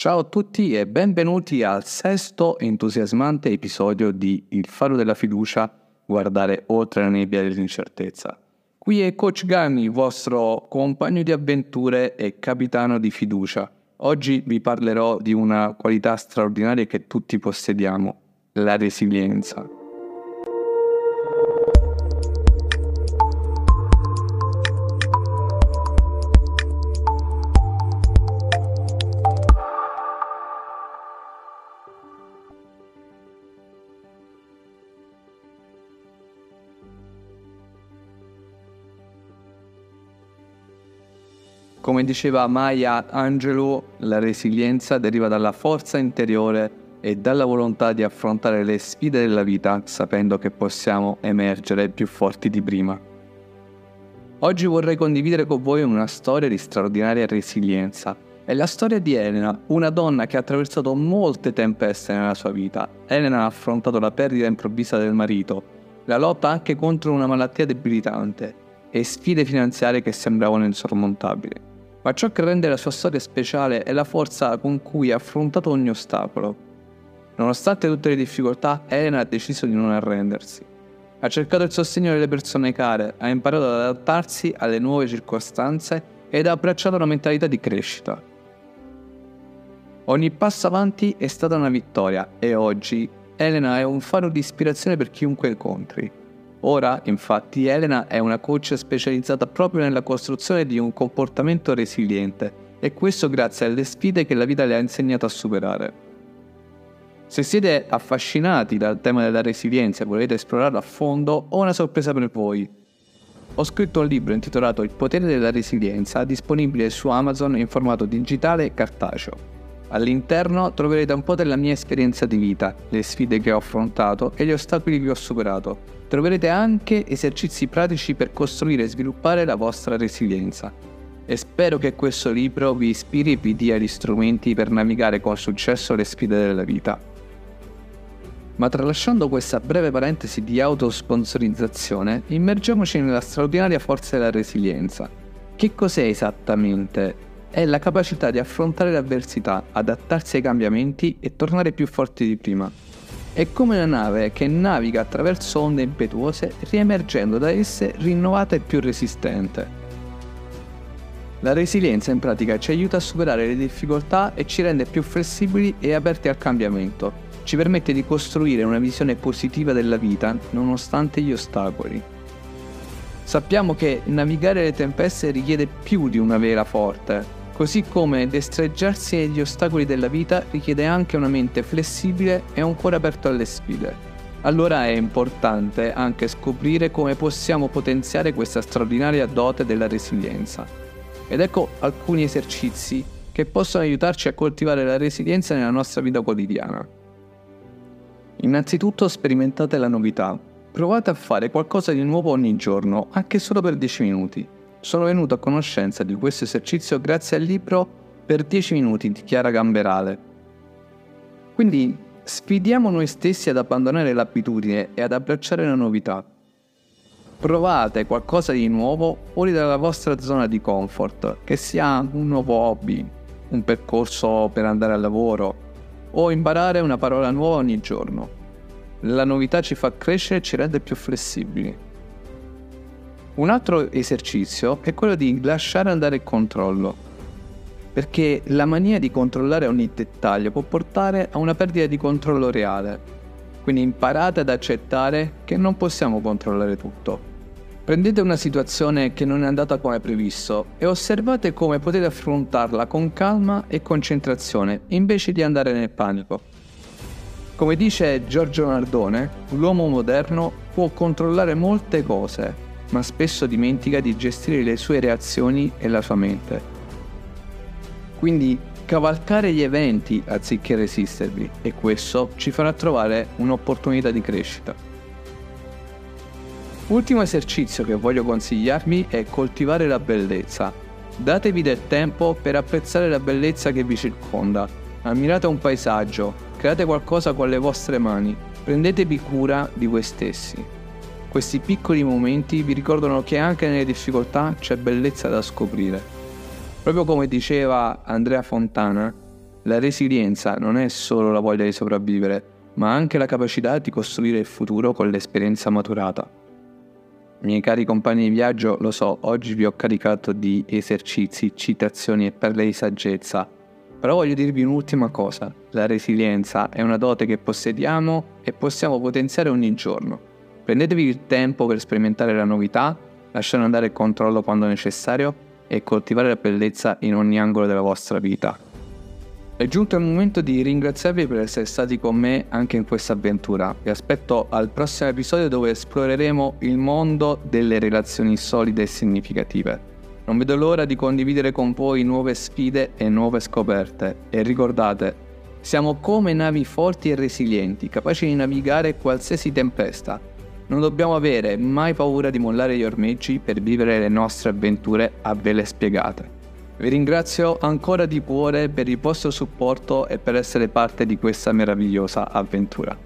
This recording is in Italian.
Ciao a tutti e benvenuti al sesto entusiasmante episodio di Il faro della fiducia, guardare oltre la nebbia dell'incertezza. Qui è Coach Gani, vostro compagno di avventure e capitano di fiducia. Oggi vi parlerò di una qualità straordinaria che tutti possediamo, la resilienza. Come diceva Maya Angelou, la resilienza deriva dalla forza interiore e dalla volontà di affrontare le sfide della vita sapendo che possiamo emergere più forti di prima. Oggi vorrei condividere con voi una storia di straordinaria resilienza. È la storia di Elena, una donna che ha attraversato molte tempeste nella sua vita. Elena ha affrontato la perdita improvvisa del marito, la lotta anche contro una malattia debilitante e sfide finanziarie che sembravano insormontabili. Ma ciò che rende la sua storia speciale è la forza con cui ha affrontato ogni ostacolo. Nonostante tutte le difficoltà, Elena ha deciso di non arrendersi. Ha cercato il sostegno delle persone care, ha imparato ad adattarsi alle nuove circostanze ed ha abbracciato una mentalità di crescita. Ogni passo avanti è stata una vittoria e oggi Elena è un faro di ispirazione per chiunque incontri. Ora, infatti, Elena è una coach specializzata proprio nella costruzione di un comportamento resiliente e questo grazie alle sfide che la vita le ha insegnato a superare. Se siete affascinati dal tema della resilienza e volete esplorarlo a fondo, ho una sorpresa per voi. Ho scritto un libro intitolato Il potere della resilienza, disponibile su Amazon in formato digitale e cartaceo. All'interno troverete un po' della mia esperienza di vita, le sfide che ho affrontato e gli ostacoli che ho superato. Troverete anche esercizi pratici per costruire e sviluppare la vostra resilienza. E spero che questo libro vi ispiri e vi dia gli strumenti per navigare con successo le sfide della vita. Ma tralasciando questa breve parentesi di autosponsorizzazione, immergiamoci nella straordinaria forza della resilienza. Che cos'è esattamente è la capacità di affrontare le avversità, adattarsi ai cambiamenti e tornare più forti di prima. È come una nave che naviga attraverso onde impetuose, riemergendo da esse rinnovata e più resistente. La resilienza in pratica ci aiuta a superare le difficoltà e ci rende più flessibili e aperti al cambiamento. Ci permette di costruire una visione positiva della vita nonostante gli ostacoli. Sappiamo che navigare le tempeste richiede più di una vela forte, Così come destreggiarsi agli ostacoli della vita richiede anche una mente flessibile e un cuore aperto alle sfide. Allora è importante anche scoprire come possiamo potenziare questa straordinaria dote della resilienza. Ed ecco alcuni esercizi che possono aiutarci a coltivare la resilienza nella nostra vita quotidiana. Innanzitutto sperimentate la novità. Provate a fare qualcosa di nuovo ogni giorno, anche solo per 10 minuti. Sono venuto a conoscenza di questo esercizio grazie al libro Per 10 minuti di Chiara Gamberale. Quindi sfidiamo noi stessi ad abbandonare l'abitudine e ad abbracciare la novità. Provate qualcosa di nuovo fuori dalla vostra zona di comfort, che sia un nuovo hobby, un percorso per andare al lavoro o imparare una parola nuova ogni giorno. La novità ci fa crescere e ci rende più flessibili. Un altro esercizio è quello di lasciare andare il controllo, perché la mania di controllare ogni dettaglio può portare a una perdita di controllo reale. Quindi imparate ad accettare che non possiamo controllare tutto. Prendete una situazione che non è andata come previsto e osservate come potete affrontarla con calma e concentrazione invece di andare nel panico. Come dice Giorgio Nardone, l'uomo moderno può controllare molte cose, ma spesso dimentica di gestire le sue reazioni e la sua mente. Quindi cavalcare gli eventi anziché resistervi e questo ci farà trovare un'opportunità di crescita. Ultimo esercizio che voglio consigliarvi è coltivare la bellezza. Datevi del tempo per apprezzare la bellezza che vi circonda. Ammirate un paesaggio, create qualcosa con le vostre mani, prendetevi cura di voi stessi. Questi piccoli momenti vi ricordano che anche nelle difficoltà c'è bellezza da scoprire. Proprio come diceva Andrea Fontana, La resilienza non è solo la voglia di sopravvivere, ma anche la capacità di costruire il futuro con l'esperienza maturata. Miei cari compagni di viaggio, lo so, oggi vi ho caricato di esercizi, citazioni e perle di saggezza, però voglio dirvi un'ultima cosa, la resilienza è una dote che possediamo e possiamo potenziare ogni giorno. Prendetevi il tempo per sperimentare la novità, lasciare andare il controllo quando necessario e coltivare la bellezza in ogni angolo della vostra vita. È giunto il momento di ringraziarvi per essere stati con me anche in questa avventura. Vi aspetto al prossimo episodio dove esploreremo il mondo delle relazioni solide e significative. Non vedo l'ora di condividere con voi nuove sfide e nuove scoperte. E ricordate, siamo come navi forti e resilienti, capaci di navigare qualsiasi tempesta. Non dobbiamo avere mai paura di mollare gli ormeggi per vivere le nostre avventure a vele spiegate. Vi ringrazio ancora di cuore per il vostro supporto e per essere parte di questa meravigliosa avventura.